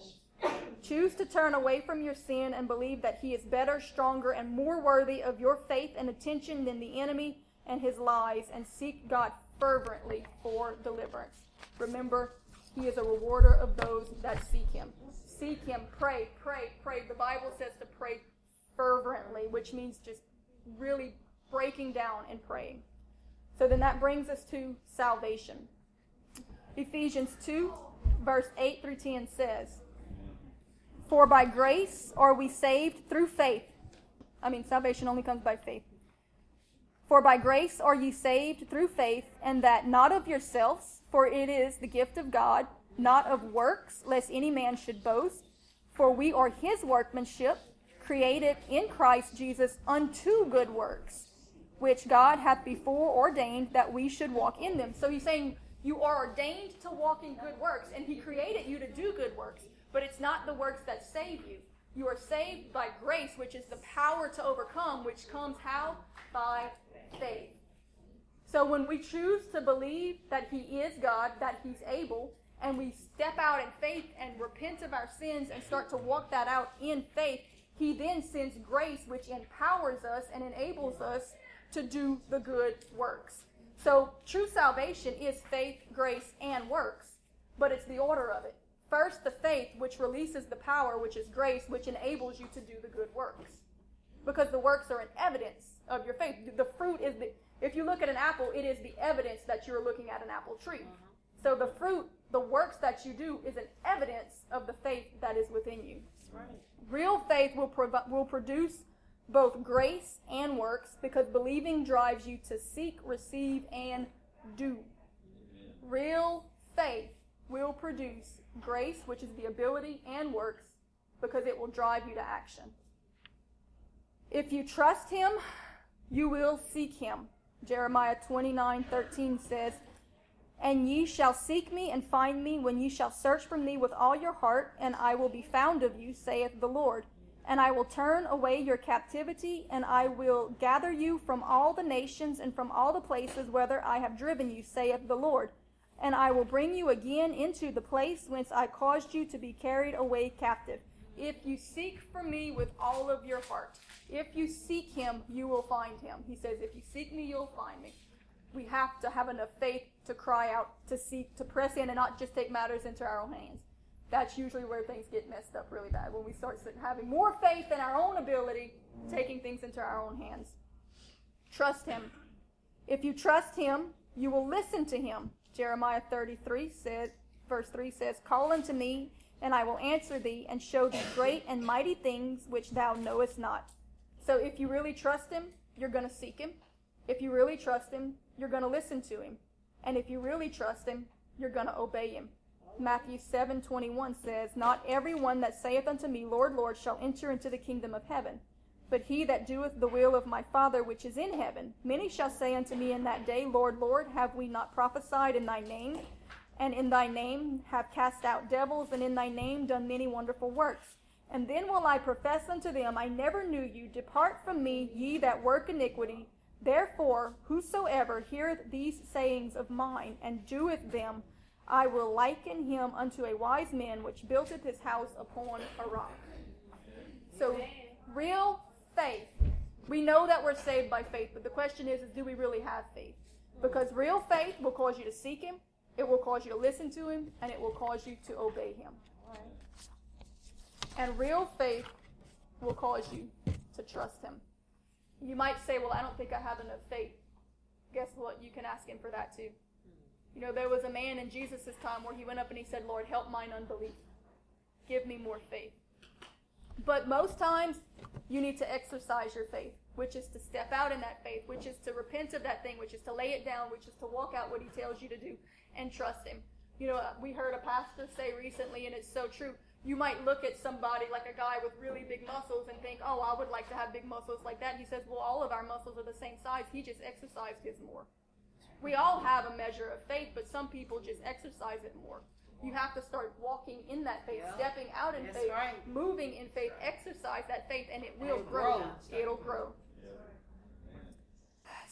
Choose to turn away from your sin and believe that He is better, stronger, and more worthy of your faith and attention than the enemy and his lies, and seek God fervently for deliverance. Remember, He is a rewarder of those that seek Him. Seek Him, pray, pray, pray. The Bible says to pray fervently, which means just really breaking down and praying. So then that brings us to salvation. Ephesians 2, verse 8 through 10 says, For by grace are we saved through faith. I mean, salvation only comes by faith. For by grace are ye saved through faith, and that not of yourselves, for it is the gift of God, not of works, lest any man should boast. For we are his workmanship created in Christ Jesus unto good works, which God hath before ordained that we should walk in them. So he's saying you are ordained to walk in good works, and he created you to do good works, but it's not the works that save you. You are saved by grace, which is the power to overcome, which comes how? By faith. So when we choose to believe that he is God, that he's able, and we step out in faith and repent of our sins and start to walk that out in faith, he then sends grace, which empowers us and enables us to do the good works. So, true salvation is faith, grace, and works, but it's the order of it. First, the faith, which releases the power, which is grace, which enables you to do the good works. Because the works are an evidence of your faith. The fruit is the, if you look at an apple, it is the evidence that you're looking at an apple tree. So, the fruit, the works that you do, is an evidence of the faith that is within you. Right. Real faith will, prov- will produce both grace and works because believing drives you to seek, receive, and do. Real faith will produce grace, which is the ability, and works because it will drive you to action. If you trust him, you will seek him. Jeremiah 29 13 says, And ye shall seek me and find me when ye shall search for me with all your heart, and I will be found of you, saith the Lord. And I will turn away your captivity, and I will gather you from all the nations and from all the places whither I have driven you, saith the Lord. And I will bring you again into the place whence I caused you to be carried away captive. If you seek for me with all of your heart, if you seek him, you will find him. He says, If you seek me, you'll find me. We have to have enough faith to cry out, to seek, to press in, and not just take matters into our own hands. That's usually where things get messed up really bad. When we start having more faith in our own ability, taking things into our own hands. Trust him. If you trust him, you will listen to him. Jeremiah 33 says, verse 3 says, Call unto me, and I will answer thee, and show thee great and mighty things which thou knowest not. So if you really trust him, you're going to seek him. If you really trust him, you're going to listen to him. And if you really trust him, you're going to obey him. Matthew 7:21 says, "Not every one that saith unto me, Lord, Lord, shall enter into the kingdom of heaven, but he that doeth the will of my Father which is in heaven. Many shall say unto me in that day, Lord, Lord, have we not prophesied in thy name? And in thy name have cast out devils, and in thy name done many wonderful works. And then will I profess unto them, I never knew you. Depart from me, ye that work iniquity. Therefore, whosoever heareth these sayings of mine and doeth them, I will liken him unto a wise man which buildeth his house upon a rock. So, real faith. We know that we're saved by faith, but the question is, is do we really have faith? Because real faith will cause you to seek him, it will cause you to listen to him, and it will cause you to obey him. And real faith will cause you to trust him. You might say, Well, I don't think I have enough faith. Guess what? You can ask him for that too. You know, there was a man in Jesus' time where he went up and he said, Lord, help mine unbelief. Give me more faith. But most times, you need to exercise your faith, which is to step out in that faith, which is to repent of that thing, which is to lay it down, which is to walk out what he tells you to do and trust him. You know, we heard a pastor say recently, and it's so true. You might look at somebody like a guy with really big muscles and think, oh, I would like to have big muscles like that. And he says, well, all of our muscles are the same size. He just exercised his more. We all have a measure of faith, but some people just exercise it more. You have to start walking in that faith, yeah. stepping out in That's faith, right. moving in faith, exercise that faith, and it will grow. grow. It'll grow.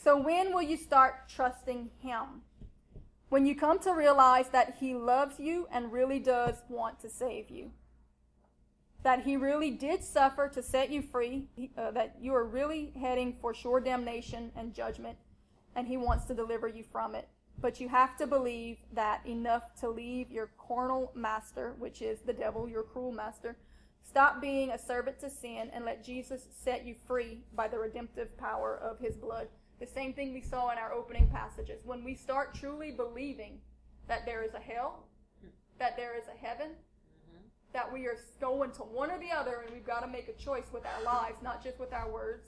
So, when will you start trusting Him? When you come to realize that He loves you and really does want to save you. That He really did suffer to set you free, uh, that you are really heading for sure damnation and judgment, and He wants to deliver you from it. But you have to believe that enough to leave your carnal master, which is the devil, your cruel master. Stop being a servant to sin and let Jesus set you free by the redemptive power of his blood. The same thing we saw in our opening passages. When we start truly believing that there is a hell, that there is a heaven, that we are going to one or the other and we've got to make a choice with our lives, not just with our words.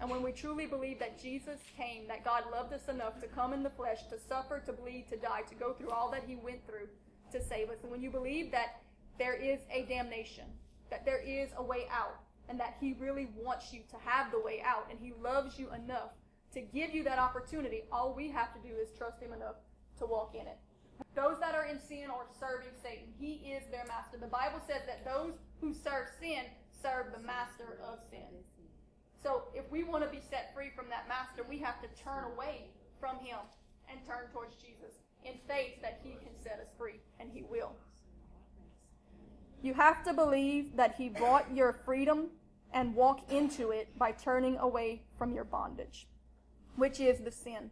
And when we truly believe that Jesus came, that God loved us enough to come in the flesh, to suffer, to bleed, to die, to go through all that he went through to save us. And when you believe that there is a damnation, that there is a way out, and that he really wants you to have the way out, and he loves you enough to give you that opportunity, all we have to do is trust him enough to walk in it. Those that are in sin are serving Satan. He is their master. The Bible says that those who serve sin serve the master of sin. So if we want to be set free from that master, we have to turn away from him and turn towards Jesus in faith that he can set us free, and he will. You have to believe that he bought your freedom and walk into it by turning away from your bondage, which is the sin.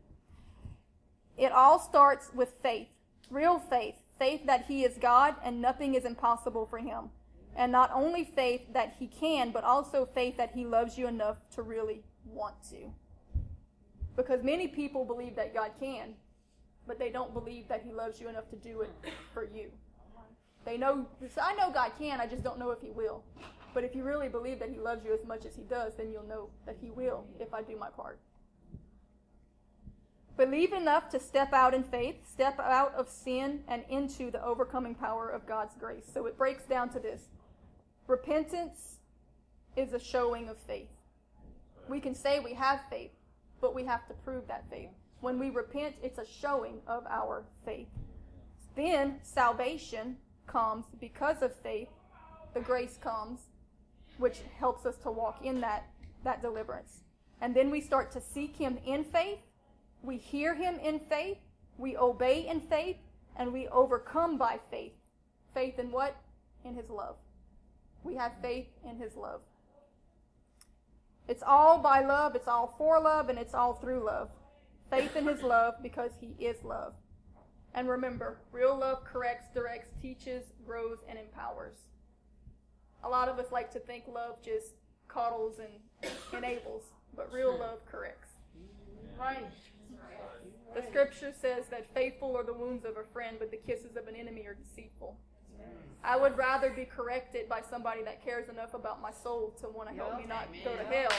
It all starts with faith. Real faith, faith that He is God and nothing is impossible for Him. And not only faith that He can, but also faith that He loves you enough to really want to. Because many people believe that God can, but they don't believe that He loves you enough to do it for you. They know, I know God can, I just don't know if He will. But if you really believe that He loves you as much as He does, then you'll know that He will if I do my part. Believe enough to step out in faith, step out of sin, and into the overcoming power of God's grace. So it breaks down to this Repentance is a showing of faith. We can say we have faith, but we have to prove that faith. When we repent, it's a showing of our faith. Then salvation comes because of faith. The grace comes, which helps us to walk in that, that deliverance. And then we start to seek Him in faith. We hear Him in faith. We obey in faith. And we overcome by faith. Faith in what? In His love. We have faith in His love. It's all by love, it's all for love, and it's all through love. Faith in His love because He is love. And remember, real love corrects, directs, teaches, grows, and empowers. A lot of us like to think love just coddles and enables, but real love corrects. Right. The scripture says that faithful are the wounds of a friend, but the kisses of an enemy are deceitful. I would rather be corrected by somebody that cares enough about my soul to want to help me not go to hell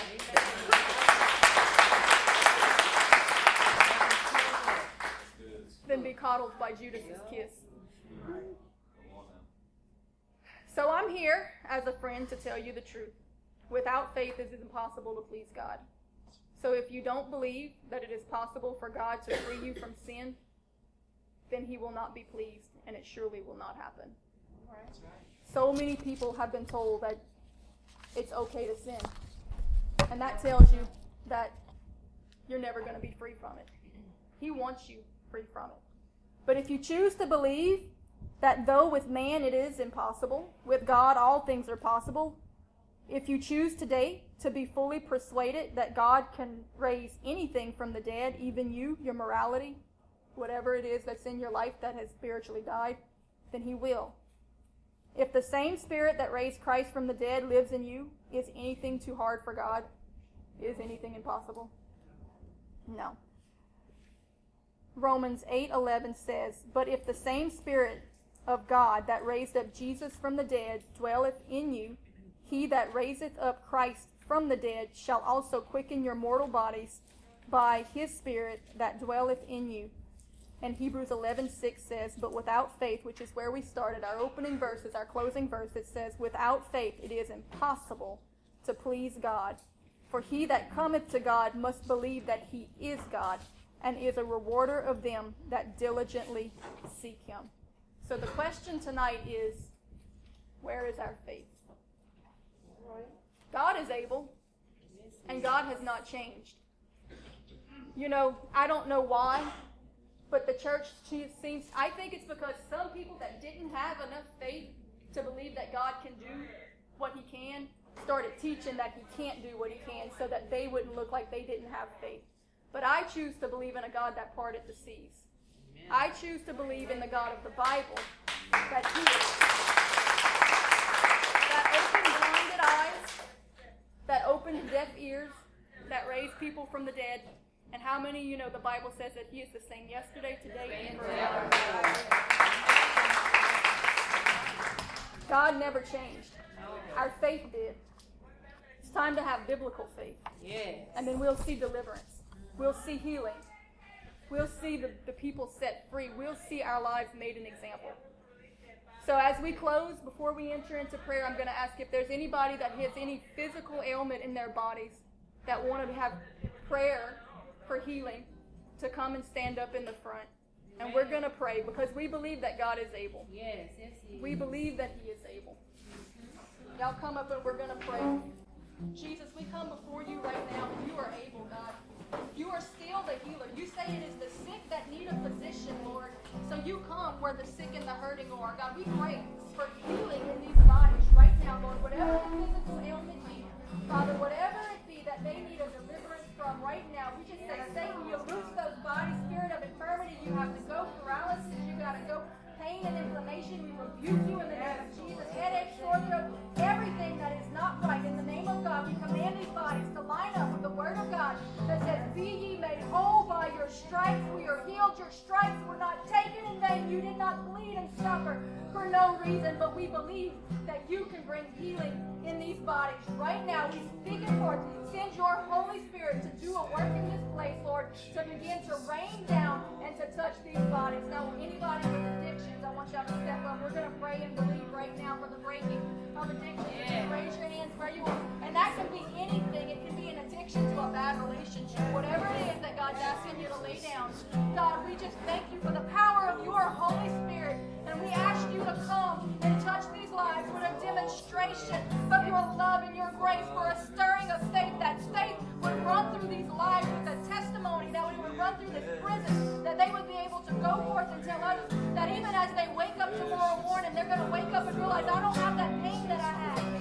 than be coddled by Judas's kiss. So I'm here as a friend to tell you the truth. Without faith, it is impossible to please God. So if you don't believe that it is possible for God to free you from sin, then He will not be pleased, and it surely will not happen. So many people have been told that it's okay to sin. And that tells you that you're never going to be free from it. He wants you free from it. But if you choose to believe that though with man it is impossible, with God all things are possible, if you choose today to be fully persuaded that God can raise anything from the dead, even you, your morality, whatever it is that's in your life that has spiritually died, then He will. If the same Spirit that raised Christ from the dead lives in you, is anything too hard for God? Is anything impossible? No. Romans 8:11 says, "But if the same spirit of God that raised up Jesus from the dead dwelleth in you, he that raiseth up Christ from the dead shall also quicken your mortal bodies by his spirit that dwelleth in you." And Hebrews 11:6 says, "But without faith, which is where we started our opening verses, our closing verse, it says, "Without faith it is impossible to please God. For he that cometh to God must believe that he is God, and is a rewarder of them that diligently seek him." So the question tonight is, where is our faith? God is able, and God has not changed. You know, I don't know why, but the church seems, I think it's because some people that didn't have enough faith to believe that God can do what he can started teaching that he can't do what he can so that they wouldn't look like they didn't have faith. But I choose to believe in a God that parted the seas. I choose to believe in the God of the Bible that he is. Opened deaf ears, that raised people from the dead. And how many of you know the Bible says that he is the same yesterday, today, and forever? God never changed. Our faith did. It's time to have biblical faith. Yes. And then we'll see deliverance. We'll see healing. We'll see the, the people set free. We'll see our lives made an example. So as we close, before we enter into prayer, I'm going to ask if there's anybody that has any physical ailment in their bodies that want to have prayer for healing to come and stand up in the front. And we're going to pray because we believe that God is able. Yes, yes, he is. We believe that He is able. Y'all come up and we're going to pray. Jesus, we come before you right now you are able, God. You are still the healer. You say it is the sick that need a physician, Lord. So you come where the sick and the hurting are. God, we pray for healing in these bodies right now, Lord. Whatever the physical ailment be, Father, whatever it be that they need a deliverance from right now, we just say, Satan, you loose those bodies. Spirit of infirmity, you have to go. Paralysis, you got to go pain and inflammation. We rebuke you in the name of Jesus. Headache, sore throat, everything that is not right. In the name of God, we command these bodies to line up with the word of God that says, Be ye made whole by your stripes. We are healed. Your stripes were not taken in vain. You did not bleed and suffer for no reason, but we believe that you can bring healing in these bodies. Right now, we speak it forth. Send your Holy Spirit to do a work in this place, Lord, to begin to rain down and to touch these bodies. Now, anybody with addiction, addictions. I want y'all to step up. We're going to pray and believe right now for the breaking of addictions. Yeah. Raise your hands where you are. And that can be anything. It can be an addiction to a bad relationship. Whatever it is that God's asking you to lay down. God, we just thank you for the power of your Holy Spirit. And we ask you to come and touch these lives with a demonstration of your love and your grace for a stirring of faith. That faith would run through these lives with a testimony that we would run through this prison, that they would be able to go forth and tell others that even realize they wake up tomorrow morning, they're going to wake up and realize I don't have that pain that I had.